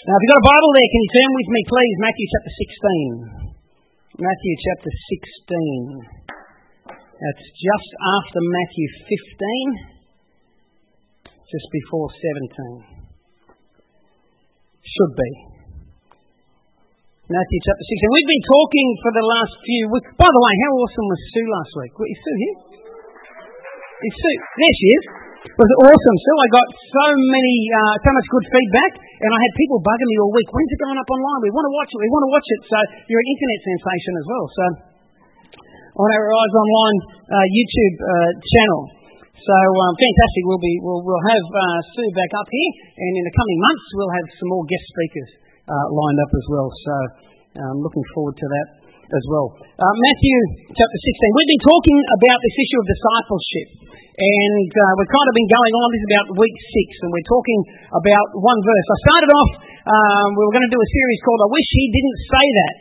Now, if you've got a Bible there, can you turn with me, please? Matthew chapter 16. Matthew chapter 16. That's just after Matthew 15, just before 17. Should be. Matthew chapter 16. We've been talking for the last few weeks. By the way, how awesome was Sue last week? Is Sue here? Is Sue? There she is. It was awesome. Sue, I got so many, uh, so much good feedback, and I had people bugging me all week. When's it going up online? We want to watch it. We want to watch it. So you're an internet sensation as well. So on our Rise Online uh, YouTube uh, channel. So um, fantastic. We'll be we'll, we'll have uh, Sue back up here, and in the coming months we'll have some more guest speakers uh, lined up as well. So I'm um, looking forward to that as well. Uh, Matthew chapter 16. We've been talking about this issue of discipleship. And uh, we've kind of been going on, this is about week six, and we're talking about one verse. I started off, um, we were going to do a series called I Wish He Didn't Say That.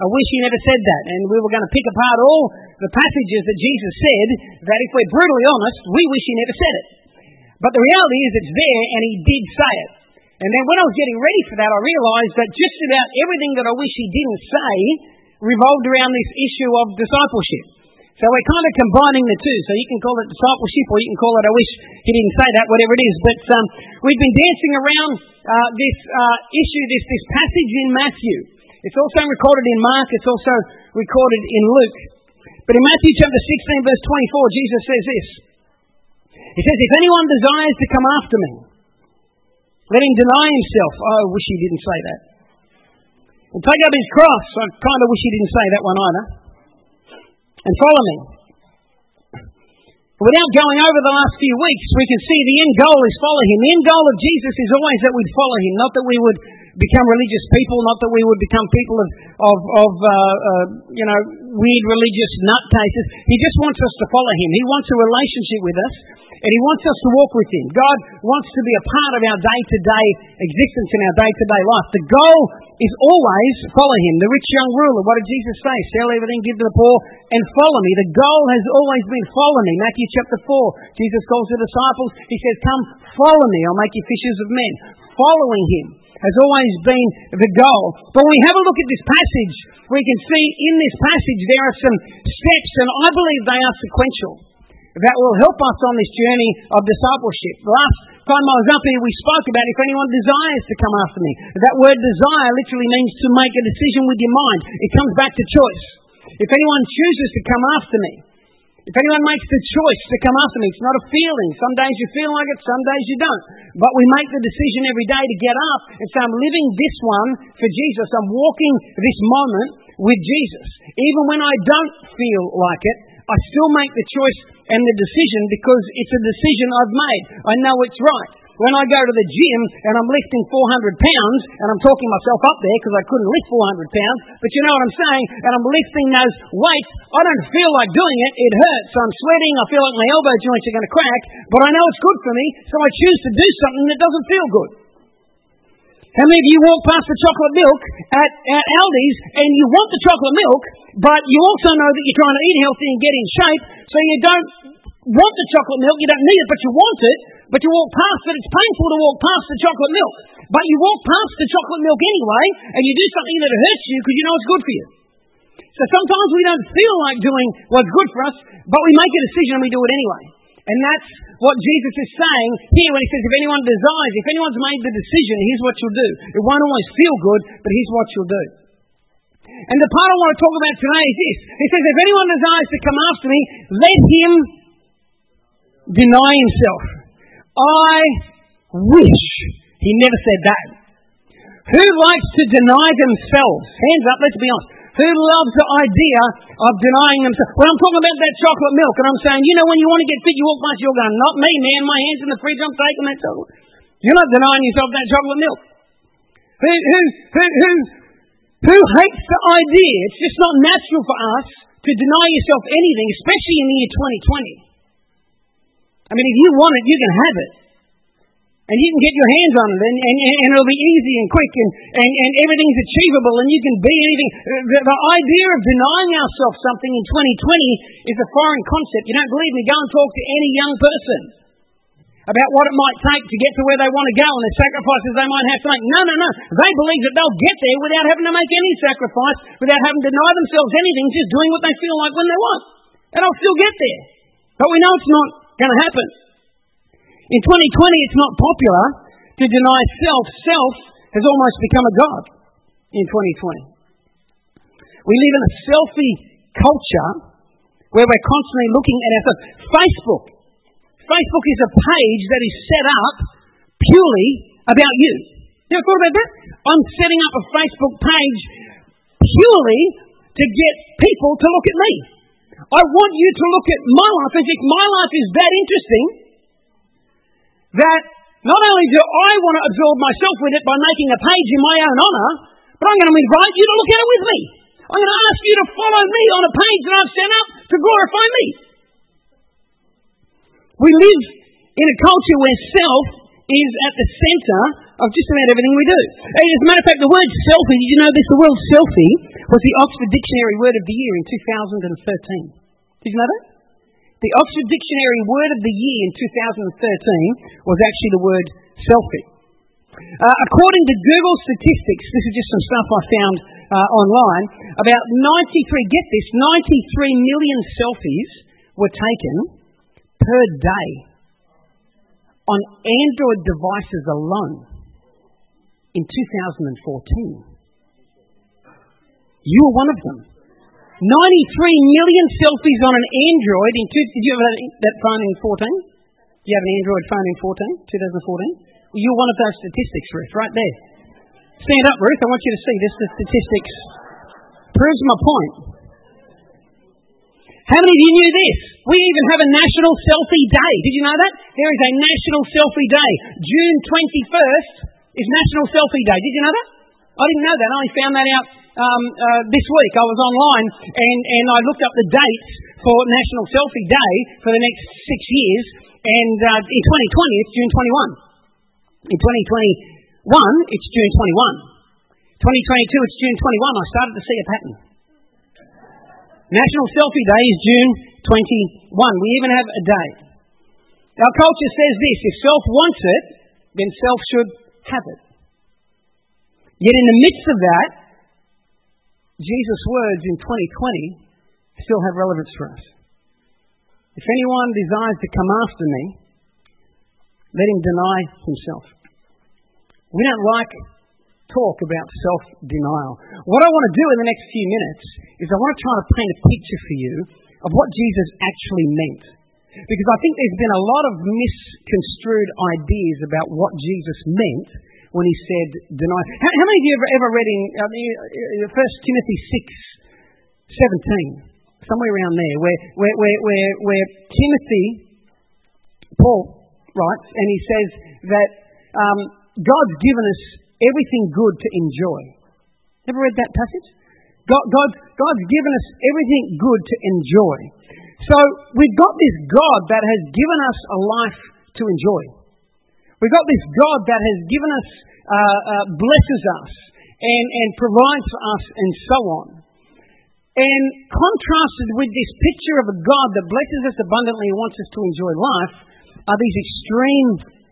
I wish he never said that. And we were going to pick apart all the passages that Jesus said that if we're brutally honest, we wish he never said it. But the reality is it's there and he did say it. And then when I was getting ready for that, I realized that just about everything that I wish he didn't say revolved around this issue of discipleship. So we're kind of combining the two. So you can call it discipleship or you can call it, I wish he didn't say that, whatever it is. But um, we've been dancing around uh, this uh, issue, this, this passage in Matthew. It's also recorded in Mark, it's also recorded in Luke. But in Matthew chapter 16, verse 24, Jesus says this. He says, If anyone desires to come after me, let him deny himself. Oh, I wish he didn't say that. And take up his cross. I kind of wish he didn't say that one either. And follow me. Without going over the last few weeks, we can see the end goal is follow him. The end goal of Jesus is always that we'd follow him, not that we would become religious people, not that we would become people of, of, of uh, uh, you know, weird religious nutcases. He just wants us to follow him. He wants a relationship with us, and he wants us to walk with him. God wants to be a part of our day-to-day existence in our day-to-day life. The goal is always follow him. The rich young ruler, what did Jesus say? Sell everything, give to the poor, and follow me. The goal has always been follow me. Matthew chapter 4, Jesus calls the disciples, he says, come follow me, I'll make you fishers of men. Following him has always been the goal. But when we have a look at this passage, we can see in this passage there are some steps, and I believe they are sequential, that will help us on this journey of discipleship. The last time I was up here, we spoke about if anyone desires to come after me. That word desire literally means to make a decision with your mind. It comes back to choice. If anyone chooses to come after me, if anyone makes the choice to come after me, it's not a feeling. Some days you feel like it, some days you don't. But we make the decision every day to get up and say, I'm living this one for Jesus. I'm walking this moment with Jesus. Even when I don't feel like it, I still make the choice and the decision because it's a decision I've made. I know it's right. When I go to the gym and I'm lifting 400 pounds, and I'm talking myself up there because I couldn't lift 400 pounds, but you know what I'm saying, and I'm lifting those weights, I don't feel like doing it. It hurts. I'm sweating. I feel like my elbow joints are going to crack, but I know it's good for me, so I choose to do something that doesn't feel good. How many of you walk past the chocolate milk at, at Aldi's and you want the chocolate milk, but you also know that you're trying to eat healthy and get in shape, so you don't want the chocolate milk, you don't need it, but you want it, but you walk past it. It's painful to walk past the chocolate milk. But you walk past the chocolate milk anyway, and you do something that hurts you because you know it's good for you. So sometimes we don't feel like doing what's good for us, but we make a decision and we do it anyway. And that's what Jesus is saying here when he says, if anyone desires, if anyone's made the decision, here's what you'll do. It won't always feel good, but here's what you'll do. And the part I want to talk about today is this. He says, if anyone desires to come after me, let him deny himself. I wish he never said that. Who likes to deny themselves? Hands up, let's be honest. Who loves the idea of denying themselves? When I'm talking about that chocolate milk, and I'm saying, you know, when you want to get fit, you walk past, you're going, not me, man, my hand's in the fridge, I'm taking that chocolate. You're not denying yourself that chocolate milk. Who, who, who, who, who hates the idea? It's just not natural for us to deny yourself anything, especially in the year 2020. I mean, if you want it, you can have it. And you can get your hands on it, and, and, and it'll be easy and quick, and, and, and everything's achievable, and you can be anything. The, the idea of denying ourselves something in 2020 is a foreign concept. You don't believe me? Go and talk to any young person. about what it might take to get to where they want to go and the sacrifices they might have to make. No, no, no. They believe that they'll get there without having to make any sacrifice, without having to deny themselves anything, just doing what they feel like when they want. And I'll still get there. But we know it's not going to happen. In 2020, it's not popular to deny self. Self has almost become a god in 2020. We live in a selfie culture where we're constantly looking at ourselves. Facebook. Facebook is a page that is set up purely about you. You ever thought about that? I'm setting up a Facebook page purely to get people to look at me. I want you to look at my life as if my life is that interesting that not only do I want to absorb myself with it by making a page in my own honour, but I'm going to invite you to look at it with me. I'm going to ask you to follow me on a page that I've set up to glorify me. We live in a culture where self is at the centre of just about everything we do. As a matter of fact, the word selfie, did you know this? The word selfie was the Oxford Dictionary Word of the Year in 2013. Did you know that? The Oxford Dictionary Word of the Year in 2013 was actually the word selfie. Uh, according to Google statistics, this is just some stuff I found uh, online, about 93, get this, 93 million selfies were taken per day on Android devices alone in 2014. You were one of them. 93 million selfies on an Android in two, did you have that phone in 14? Do you have an Android phone in 14, 2014? Well, you're one of those statistics, Ruth, right there. Stand up, Ruth. I want you to see this. The statistics proves my point. How many of you knew this? We even have a National Selfie Day. Did you know that? There is a National Selfie Day. June 21st is National Selfie Day. Did you know that? I didn't know that. I only found that out um, uh, this week. I was online and, and I looked up the dates for National Selfie Day for the next six years. And uh, in 2020, it's June 21. In 2021, it's June 21. 2022, it's June 21. I started to see a pattern. National Selfie Day is June 21. We even have a day. Our culture says this if self wants it, then self should have it. Yet in the midst of that, Jesus' words in 2020 still have relevance for us. If anyone desires to come after me, let him deny himself. We don't like talk about self denial. What I want to do in the next few minutes is I want to try to paint a picture for you of what Jesus actually meant. Because I think there's been a lot of misconstrued ideas about what Jesus meant when he said, deny. How, how many of you have ever read in uh, 1 uh, Timothy 6, 17? Somewhere around there, where, where, where, where, where Timothy, Paul writes, and he says that um, God's given us everything good to enjoy. Ever read that passage? God, God's given us everything good to enjoy. So we've got this God that has given us a life to enjoy. We've got this God that has given us, uh, uh, blesses us, and, and provides for us, and so on. And contrasted with this picture of a God that blesses us abundantly and wants us to enjoy life are these extreme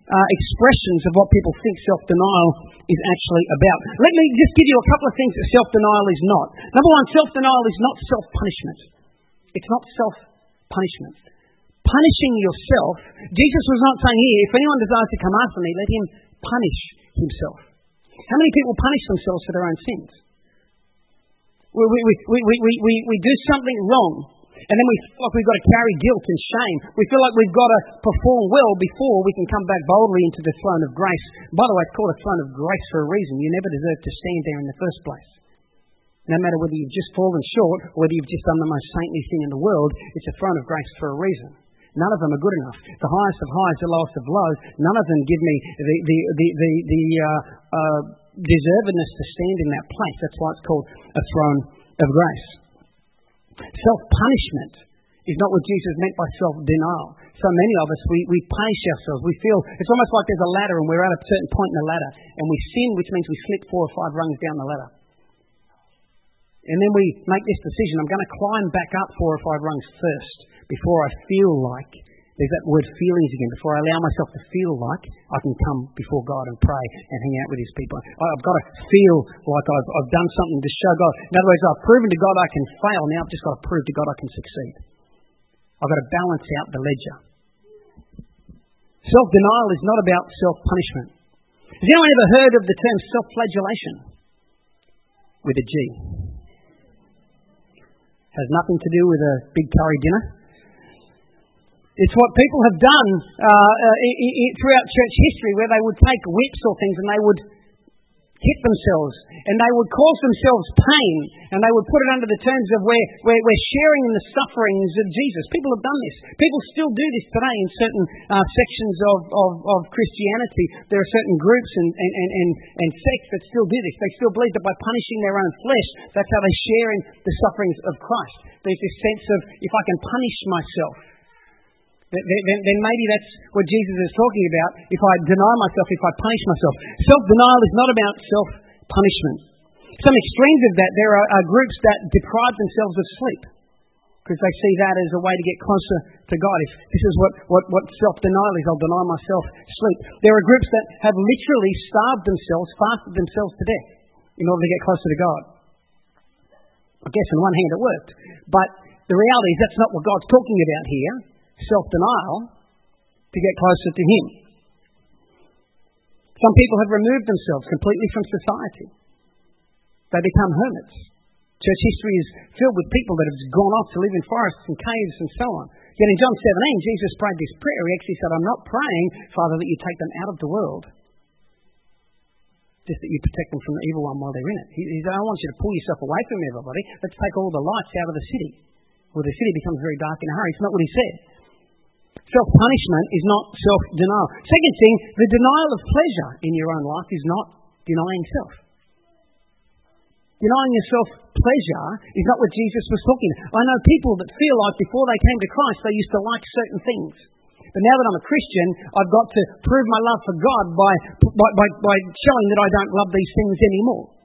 uh, expressions of what people think self denial is actually about. Let me just give you a couple of things that self denial is not. Number one, self denial is not self punishment. It's not self punishment punishing yourself. Jesus was not saying here, if anyone desires to come after me, let him punish himself. How many people punish themselves for their own sins? We, we, we, we, we, we, we do something wrong, and then we feel like we've got to carry guilt and shame. We feel like we've got to perform well before we can come back boldly into the throne of grace. By the way, it's called a throne of grace for a reason. You never deserve to stand there in the first place. No matter whether you've just fallen short or whether you've just done the most saintly thing in the world, it's a throne of grace for a reason. None of them are good enough. The highest of highs, the lowest of lows, none of them give me the, the, the, the, the uh, uh, deservedness to stand in that place. That's why it's called a throne of grace. Self punishment is not what Jesus meant by self denial. So many of us, we, we punish ourselves. We feel it's almost like there's a ladder and we're at a certain point in the ladder and we sin, which means we slip four or five rungs down the ladder. And then we make this decision I'm going to climb back up four or five rungs first before I feel like There's that word feelings again. Before I allow myself to feel like I can come before God and pray and hang out with His people. I've got to feel like I've, I've done something to show God. In other words, I've proven to God I can fail. Now I've just got to prove to God I can succeed. I've got to balance out the ledger. Self denial is not about self punishment. Has anyone ever heard of the term self flagellation? With a G. Has nothing to do with a big curry dinner. It's what people have done uh, uh, throughout church history where they would take whips or things and they would hit themselves and they would cause themselves pain and they would put it under the terms of we're, we're, we're sharing in the sufferings of Jesus. People have done this. People still do this today in certain uh, sections of, of, of, Christianity. There are certain groups and, and, and, and, and sects that still do this. They still believe that by punishing their own flesh, that's how they share in the sufferings of Christ. There's this sense of if I can punish myself, then, then, maybe that's what Jesus is talking about. If I deny myself, if I punish myself. Self denial is not about self punishment. Some extremes of that, there are, are groups that deprive themselves of sleep because they see that as a way to get closer to God. If this is what, what, what self denial is, I'll deny myself sleep. There are groups that have literally starved themselves, fasted themselves to death in order to get closer to God. I guess on one hand it worked, but the reality is that's not what God's talking about here self denial to get closer to Him. Some people have removed themselves completely from society. They become hermits. Church history is filled with people that have gone off to live in forests and caves and so on. Yet in John 17, Jesus prayed this prayer. He actually said, I'm not praying, Father, that you take them out of the world, just that you protect them from the evil one while they're in it. He, said, I want you to pull yourself away from everybody. Let's take all the lights out of the city. Well, the city becomes very dark in a hurry. It's not what he said. Self punishment is not self denial. Second thing, the denial of pleasure in your own life is not denying self. Denying yourself pleasure is not what Jesus was talking. I know people that feel like before they came to Christ they used to like certain things. But now that I'm a Christian, I've got to prove my love for God by, by, by, by showing that I don't love these things anymore.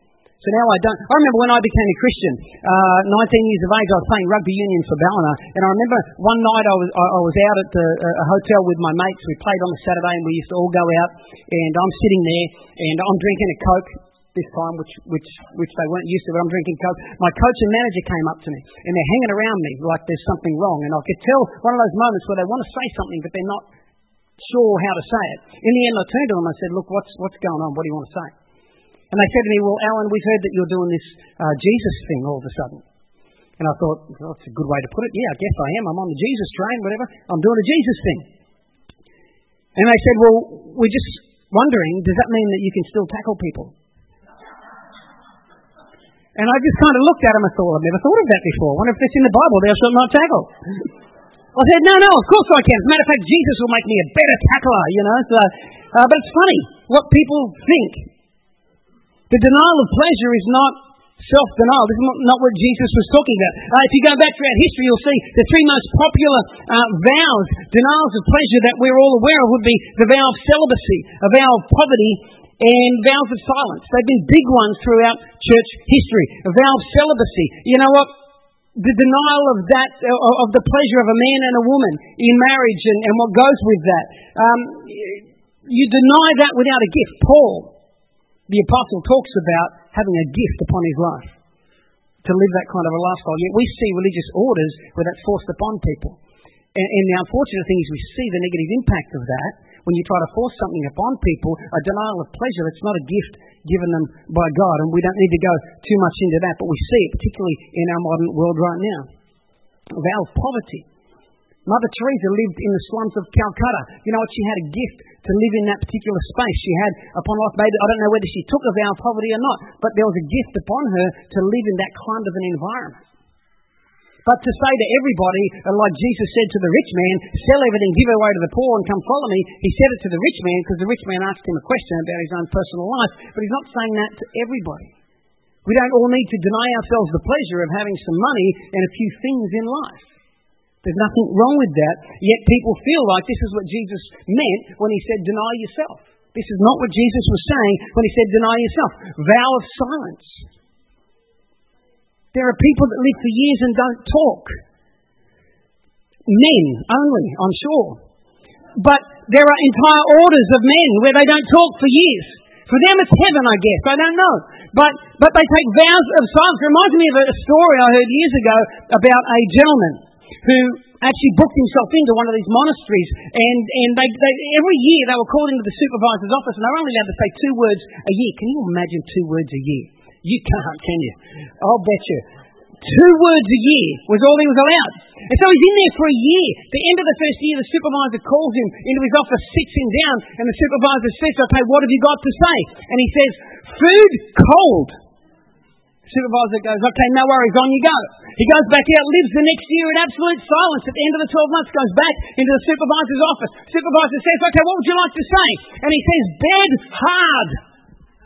So now I don't. I remember when I became a Christian, uh, 19 years of age, I was playing rugby union for Ballina, and I remember one night I was I, I was out at the, a hotel with my mates. We played on a Saturday, and we used to all go out. And I'm sitting there, and I'm drinking a coke this time, which which which they weren't used to. But I'm drinking coke. My coach and manager came up to me, and they're hanging around me like there's something wrong. And I could tell one of those moments where they want to say something, but they're not sure how to say it. In the end, I turned to them. I said, "Look, what's what's going on? What do you want to say?" And they said to me, Well, Alan, we've heard that you're doing this uh, Jesus thing all of a sudden. And I thought, well, that's a good way to put it. Yeah, I guess I am. I'm on the Jesus train, whatever. I'm doing a Jesus thing. And they said, Well, we're just wondering, does that mean that you can still tackle people? And I just kind of looked at him and thought, I've never thought of that before. I wonder if it's in the Bible, thou shalt not tackle. I said, no, no, of course I can. As a matter of fact, Jesus will make me a better tackler, you know. So, uh, but it's funny what people think the denial of pleasure is not self denial. This is not what Jesus was talking about. Uh, if you go back throughout history, you'll see the three most popular uh, vows, denials of pleasure that we're all aware of, would be the vow of celibacy, a vow of poverty, and vows of silence. They've been big ones throughout church history. A vow of celibacy. You know what? The denial of that, uh, of the pleasure of a man and a woman in marriage and, and what goes with that. Um, you deny that without a gift. Paul the apostle talks about having a gift upon his life to live that kind of a lifestyle. Yet we see religious orders where that's forced upon people. And, and the unfortunate thing is we see the negative impact of that when you try to force something upon people, a denial of pleasure. It's not a gift given them by God, and we don't need to go too much into that, but we see it particularly in our modern world right now. Of poverty. Mother Teresa lived in the slums of Calcutta. You know what? She had a gift to live in that particular space. She had upon life, maybe, I don't know whether she took a vow of poverty or not, but there was a gift upon her to live in that kind of an environment. But to say to everybody, uh, like Jesus said to the rich man, sell everything, give away to the poor, and come follow me, he said it to the rich man because the rich man asked him a question about his own personal life, but he's not saying that to everybody. We don't all need to deny ourselves the pleasure of having some money and a few things in life. There's nothing wrong with that. Yet people feel like this is what Jesus meant when he said, deny yourself. This is not what Jesus was saying when he said, deny yourself. Vow of silence. There are people that live for years and don't talk. men only, I'm sure. But there are entire orders of men where they don't talk for years. For them it's heaven, I guess. I don't know. But, but they take vows of silence. It reminds me of a story I heard years ago about a gentleman who actually booked himself into one of these monasteries and, and they, they, every year they were called into the supervisor's office and they were only allowed to say two words a year. Can you imagine two words a year? You can't, can you? I'll bet you. Two words a year was all he was allowed. And so he's in there for a year. The end of the first year, the supervisor calls him into his office, sits him down, and the supervisor says, okay, what have you got to say? And he says, food cold. Supervisor goes, okay, no worries, on you go. He goes back out, lives the next year in absolute silence. At the end of the 12 months, goes back into the supervisor's office. Supervisor says, okay, what would you like to say? And he says, bed hard.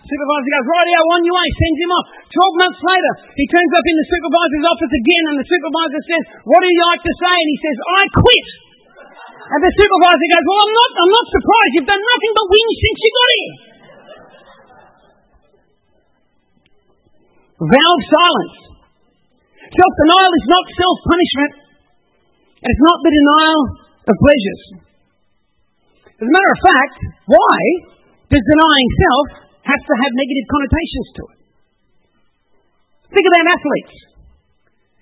Supervisor goes, right here, on your way, sends him off. Twelve months later, he turns up in the supervisor's office again, and the supervisor says, what do you like to say? And he says, I quit. And the supervisor goes, well, I'm not, I'm not surprised. You've done nothing but win since you got here. Vow of silence. Self-denial is not self-punishment, and it's not the denial of pleasures. As a matter of fact, why does denying self have to have negative connotations to it. Think about athletes.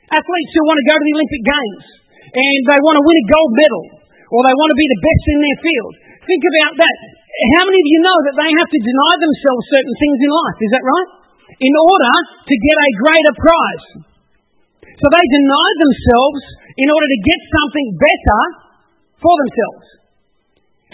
Athletes who want to go to the Olympic Games and they want to win a gold medal or they want to be the best in their field. Think about that. How many of you know that they have to deny themselves certain things in life? Is that right? In order to get a greater prize. So they deny themselves in order to get something better for themselves.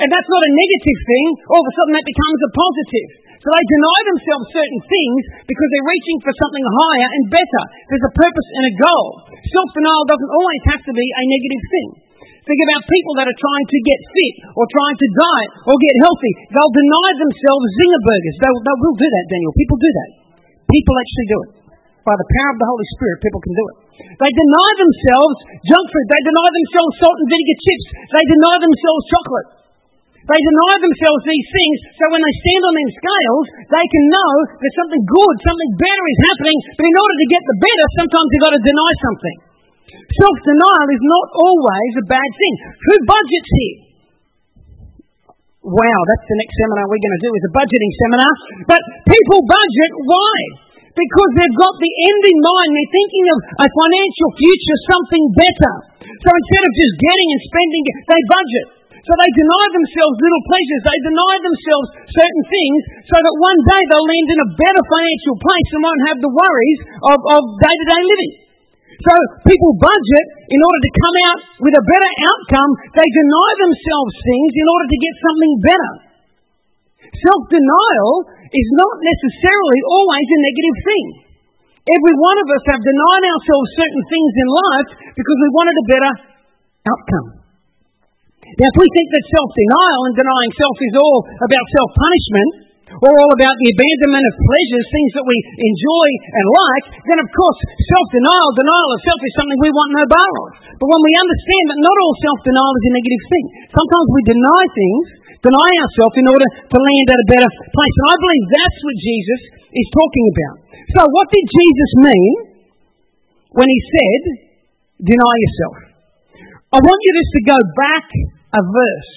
And that's not a negative thing. All of a sudden that becomes a positive. So they deny themselves certain things because they're reaching for something higher and better. There's a purpose and a goal. Self denial doesn't always have to be a negative thing. Think about people that are trying to get fit or trying to diet or get healthy. They'll deny themselves zinger burgers. They, they will do that, Daniel. People do that. People actually do it. By the power of the Holy Spirit, people can do it. They deny themselves junk food. They deny themselves salt and vinegar chips. They deny themselves chocolate. They deny themselves these things so when they stand on them scales, they can know that something good, something better is happening. But in order to get the better, sometimes you've got to deny something. Self denial is not always a bad thing. Who budgets here? Wow, that's the next seminar we're going to do is a budgeting seminar. But people budget. Why? Because they've got the end in mind. They're thinking of a financial future, something better. So instead of just getting and spending, they budget. So they deny themselves little pleasures. They deny themselves certain things so that one day they'll land in a better financial place and won't have the worries of, of day-to-day living. So people budget in order to come out with a better outcome. They deny themselves things in order to get something better. Self-denial is not necessarily always a negative thing. Every one of us have denied ourselves certain things in life because we wanted a better outcome. Now, if we think that self denial and denying self is all about self punishment, or all about the abandonment of pleasures, things that we enjoy and like, then of course self denial, of self is something we want no bar of. But when we understand that not all self denial is a negative thing, sometimes we deny things, deny ourselves in order to land at a better place. And I believe that's what Jesus is talking about. So, what did Jesus mean when he said, deny yourself? I want you just to go back a verse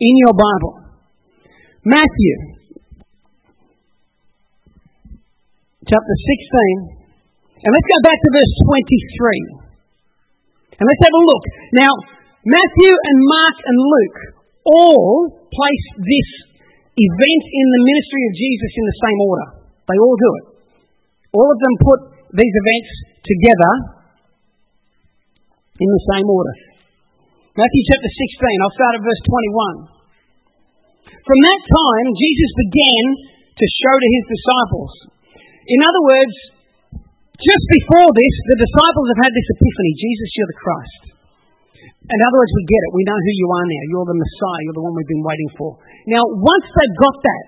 in your Bible. Matthew chapter 16. And let's go back to verse 23. And let's have a look. Now, Matthew and Mark and Luke all place this event in the ministry of Jesus in the same order. They all do it. All of them put these events together in the same order. Matthew chapter 16, I'll start at verse 21. From that time, Jesus began to show to his disciples. In other words, just before this, the disciples have had this epiphany Jesus, you're the Christ. In other words, we get it. We know who you are now. You're the Messiah. You're the one we've been waiting for. Now, once they've got that,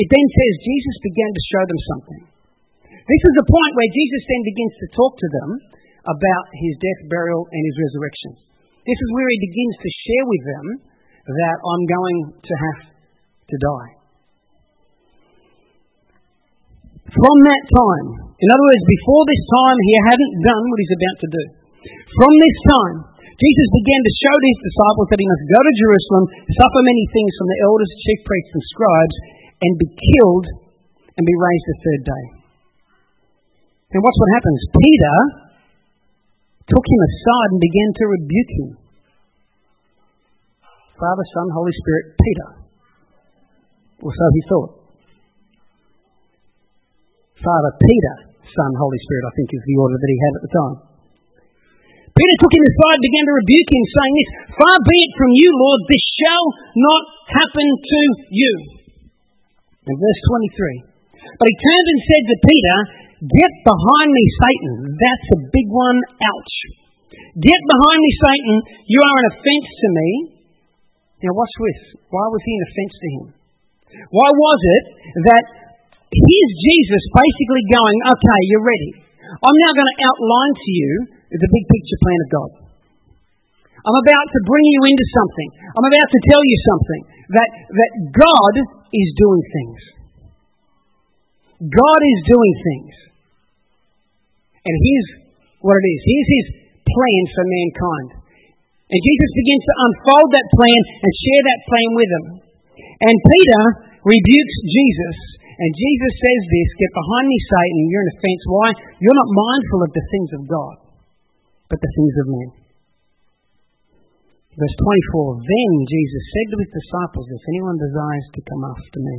it then says Jesus began to show them something. This is the point where Jesus then begins to talk to them about his death, burial, and his resurrection. This is where he begins to share with them that I'm going to have to die. From that time, in other words, before this time, he hadn't done what he's about to do. From this time, Jesus began to show to his disciples that he must go to Jerusalem, suffer many things from the elders, chief priests, and scribes, and be killed and be raised the third day. And watch what happens. Peter took him aside and began to rebuke him. Father, Son, Holy Spirit, Peter. Or so he thought. Father, Peter, Son, Holy Spirit, I think is the order that he had at the time. Peter took him aside and began to rebuke him, saying this, Far be it from you, Lord, this shall not happen to you. In verse 23. But he turned and said to Peter, Get behind me, Satan. That's a big one. Ouch. Get behind me, Satan. You are an offense to me. Now, watch this. Why was he an offense to him? Why was it that here's Jesus basically going, Okay, you're ready. I'm now going to outline to you the big picture plan of God. I'm about to bring you into something. I'm about to tell you something that, that God is doing things. God is doing things. And here's what it is. Here's his plan for mankind. And Jesus begins to unfold that plan and share that plan with them. And Peter rebukes Jesus. And Jesus says this, Get behind me, Satan, you're an offense. Why? You're not mindful of the things of God but the things of men. Verse 24 Then Jesus said to his disciples, If anyone desires to come after me.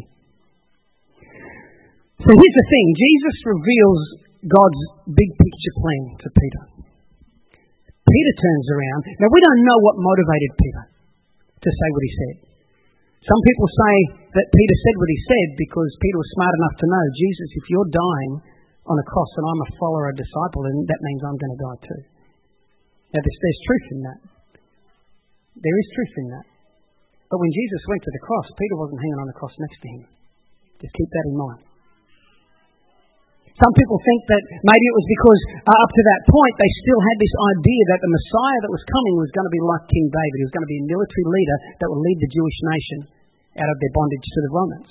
So here's the thing Jesus reveals God's big picture plan to Peter. Peter turns around. Now, we don't know what motivated Peter to say what he said. Some people say that Peter said what he said because Peter was smart enough to know Jesus, if you're dying on a cross and I'm a follower, a disciple, then that means I'm going to die too. Now, there's, there's truth in that. There is truth in that. But when Jesus went to the cross, Peter wasn't hanging on the cross next to him. Just keep that in mind. Some people think that maybe it was because uh, up to that point they still had this idea that the Messiah that was coming was going to be like King David. He was going to be a military leader that would lead the Jewish nation out of their bondage to the Romans.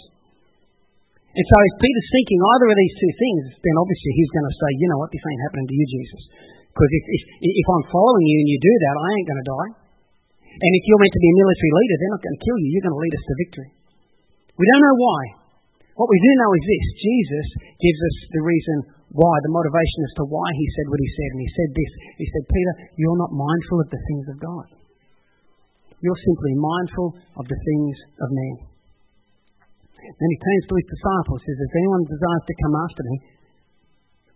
And so if Peter's thinking either of these two things, then obviously he's going to say, you know what, this ain't happening to you, Jesus. Because if, if, if I'm following you and you do that, I ain't going to die. And if you're meant to be a military leader, they're not going to kill you. You're going to lead us to victory. We don't know why. What we do know is this Jesus gives us the reason why, the motivation as to why he said what he said. And he said this He said, Peter, you're not mindful of the things of God. You're simply mindful of the things of man. Then he turns to his disciples and says, If anyone desires to come after me,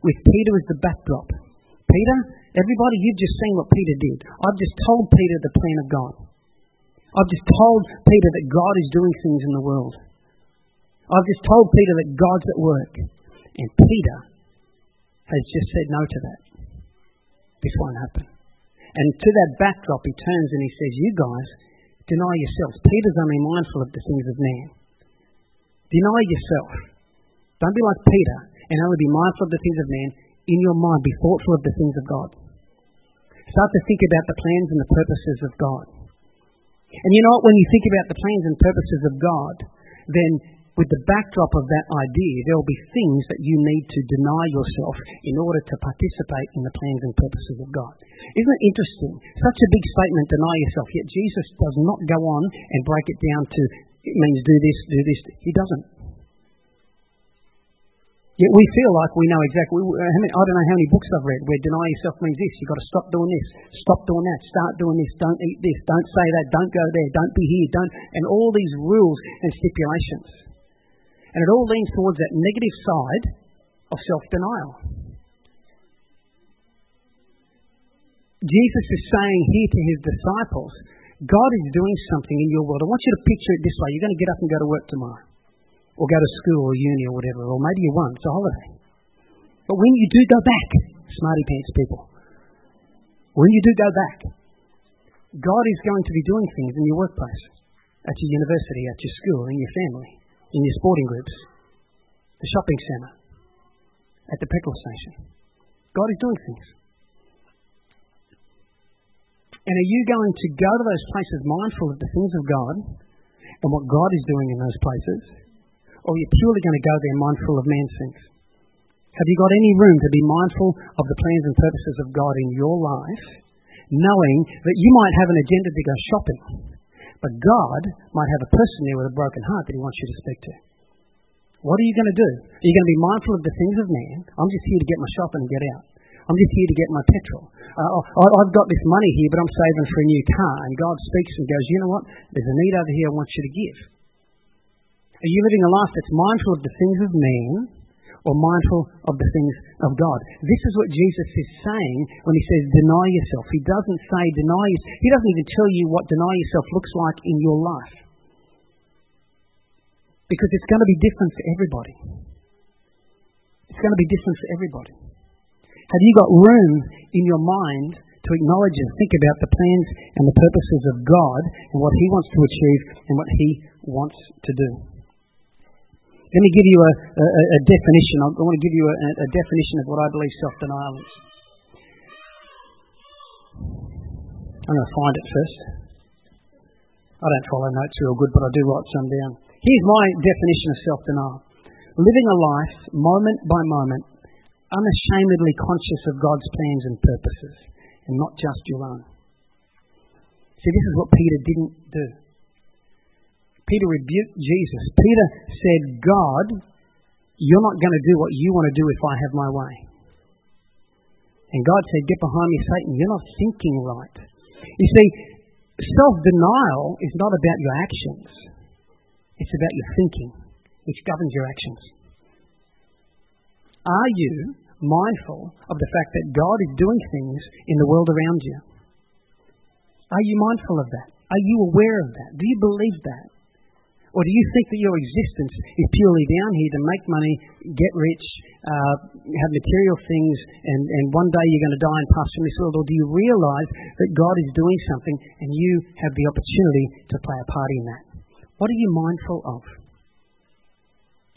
with Peter as the backdrop, Peter, everybody, you've just seen what Peter did. I've just told Peter the plan of God. I've just told Peter that God is doing things in the world. I've just told Peter that God's at work. And Peter has just said no to that. This won't happen. And to that backdrop, he turns and he says, You guys, deny yourselves. Peter's only mindful of the things of man. Deny yourself. Don't be like Peter and only be mindful of the things of man in your mind, be thoughtful of the things of God. Start to think about the plans and the purposes of God. And you know what? When you think about the plans and purposes of God, then with the backdrop of that idea, there will be things that you need to deny yourself in order to participate in the plans and purposes of God. Isn't it interesting? Such a big statement, deny yourself, yet Jesus does not go on and break it down to, it means do this, do this. He doesn't. Yet we feel like we know exactly. I don't know how many books I've read where deny yourself means this. You've got to stop doing this, stop doing that, start doing this, don't eat this, don't say that, don't go there, don't be here, don't, and all these rules and stipulations. And it all leans towards that negative side of self denial. Jesus is saying here to his disciples, God is doing something in your world. I want you to picture it this way. You're going to get up and go to work tomorrow or go to school or uni or whatever, or maybe you won't, it's a holiday. But when you do go back, smarty pants people, when you do go back, God is going to be doing things in your workplace, at your university, at your school, in your family, in your sporting groups, the shopping centre, at the petrol station. God is doing things. And are you going to go to those places mindful of the things of God and what God is doing in those places? or are you're purely going to go there mindful of man's things? Have you got any room to be mindful of the plans and purposes of God in your life, knowing that you might have an agenda to go shopping, but God might have a person there with a broken heart that He wants you to speak to. What are you going to do? Are you going to be mindful of the things of man? I'm just here to get my shopping and get out. I'm just here to get my petrol. Uh, I've got this money here, but I'm saving for a new car. And God speaks and goes, you know what? There's a need over here I want you to give. Are you living a life that's mindful of the things of man or mindful of the things of God? This is what Jesus is saying when he says deny yourself. He doesn't say deny yourself. He doesn't even tell you what deny yourself looks like in your life. Because it's going to be different for everybody. It's going to be different for everybody. Have you got room in your mind to acknowledge and think about the plans and the purposes of God and what He wants to achieve and what He wants to do? Let me give you a, a, a definition. I want to give you a, a definition of what I believe self denial is. I'm going to find it first. I don't follow notes real good, but I do write some down. Here's my definition of self denial living a life moment by moment unashamedly conscious of God's plans and purposes, and not just your own. See, this is what Peter didn't do. Peter rebuked Jesus. Peter said, God, you're not going to do what you want to do if I have my way. And God said, Get behind me, Satan. You're not thinking right. You see, self denial is not about your actions, it's about your thinking, which governs your actions. Are you mindful of the fact that God is doing things in the world around you? Are you mindful of that? Are you aware of that? Do you believe that? Or do you think that your existence is purely down here to make money, get rich, uh, have material things, and, and one day you're going to die and pass from this world? Or do you realize that God is doing something and you have the opportunity to play a part in that? What are you mindful of?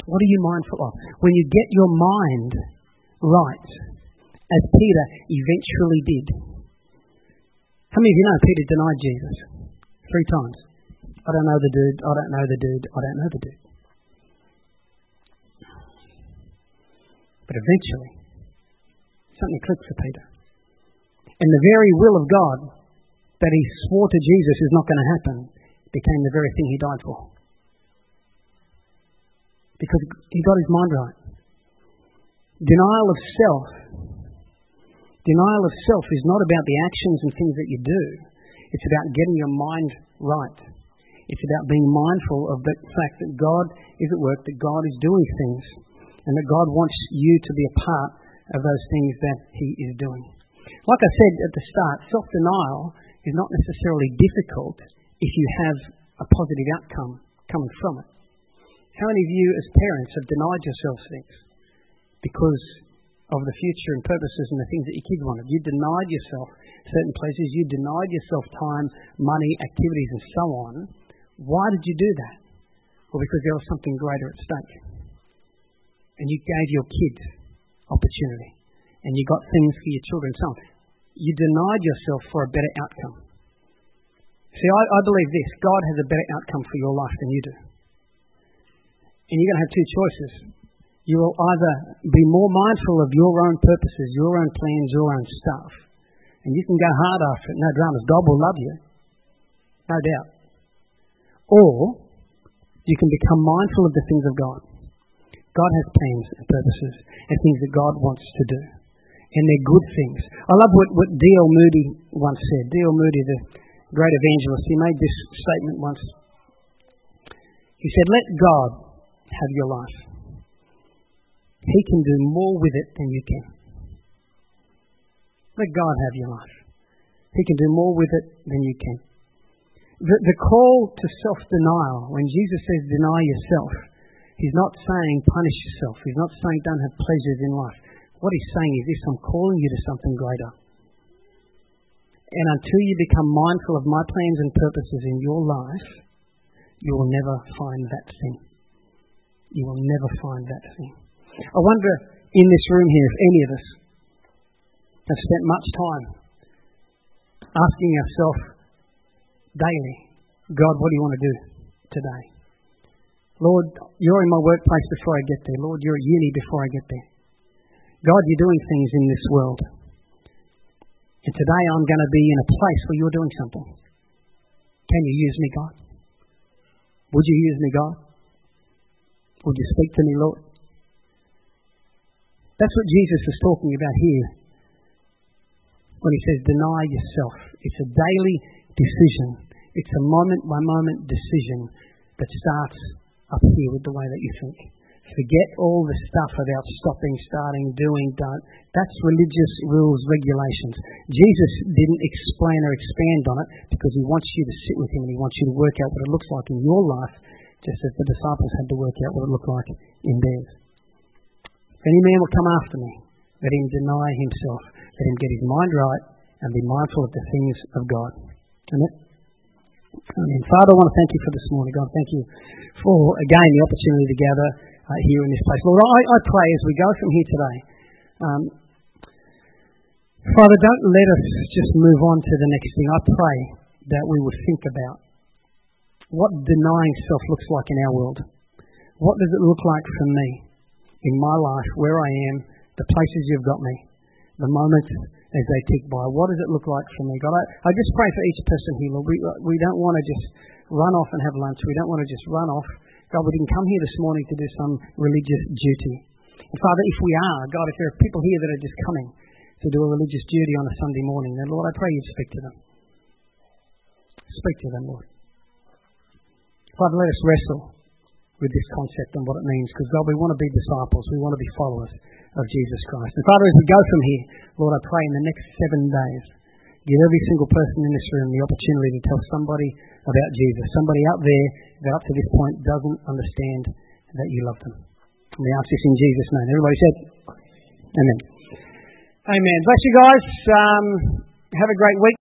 What are you mindful of? When you get your mind right, as Peter eventually did. How many of you know Peter denied Jesus? Three times. I don't know the dude, I don't know the dude, I don't know the dude. But eventually, something clicked for Peter. And the very will of God that he swore to Jesus is not going to happen became the very thing he died for. Because he got his mind right. Denial of self. Denial of self is not about the actions and things that you do. It's about getting your mind right. It's about being mindful of the fact that God is at work, that God is doing things, and that God wants you to be a part of those things that He is doing. Like I said at the start, self denial is not necessarily difficult if you have a positive outcome coming from it. How many of you, as parents, have denied yourselves things? because of the future and purposes and the things that your kids wanted. You denied yourself certain places, you denied yourself time, money, activities, and so on. Why did you do that? Well, because there was something greater at stake. And you gave your kids opportunity. And you got things for your children, so. You denied yourself for a better outcome. See, I, I believe this God has a better outcome for your life than you do. And you're going to have two choices you will either be more mindful of your own purposes, your own plans, your own stuff, and you can go hard after it, no dramas. God will love you, no doubt. Or you can become mindful of the things of God. God has plans and purposes and things that God wants to do. And they're good things. I love what, what D.L. Moody once said. D.L. Moody, the great evangelist, he made this statement once. He said, Let God have your life. He can do more with it than you can. Let God have your life. He can do more with it than you can. The, the call to self denial, when Jesus says deny yourself, He's not saying punish yourself. He's not saying don't have pleasures in life. What He's saying is this I'm calling you to something greater. And until you become mindful of my plans and purposes in your life, you will never find that thing. You will never find that thing. I wonder in this room here if any of us have spent much time asking ourselves daily, God, what do you want to do today? Lord, you're in my workplace before I get there. Lord, you're at uni before I get there. God, you're doing things in this world. And today I'm going to be in a place where you're doing something. Can you use me, God? Would you use me, God? Would you speak to me, Lord? That's what Jesus is talking about here when he says, deny yourself. It's a daily decision, it's a moment by moment decision that starts up here with the way that you think. Forget all the stuff about stopping, starting, doing, don't. That's religious rules, regulations. Jesus didn't explain or expand on it because he wants you to sit with him and he wants you to work out what it looks like in your life, just as the disciples had to work out what it looked like in theirs. If any man will come after me, let him deny himself, let him get his mind right and be mindful of the things of God. Amen. Amen. Father, I want to thank you for this morning. God, thank you for, again, the opportunity to gather uh, here in this place. Lord, I, I, pray as we go from here today, um, Father, don't let us just move on to the next thing. I pray that we would think about what denying self looks like in our world. What does it look like for me in my life, where I am, the places you've got me, the moments as they tick by? What does it look like for me? God, I, I just pray for each person here, Lord. We, we don't want to just run off and have lunch. We don't want to just run off. God, we didn't come here this morning to do some religious duty. And Father, if we are, God, if there are people here that are just coming to do a religious duty on a Sunday morning, then Lord, I pray you speak to them. Speak to them, Lord. Father, let us wrestle with this concept and what it means, because God, we want to be disciples. We want to be followers of Jesus Christ. And Father, as we go from here, Lord, I pray in the next seven days, give every single person in this room the opportunity to tell somebody about Jesus, somebody out there that up to this point doesn't understand that you love them. And we ask this in Jesus' name. Everybody said, Amen. Amen. Bless you guys. Um, have a great week.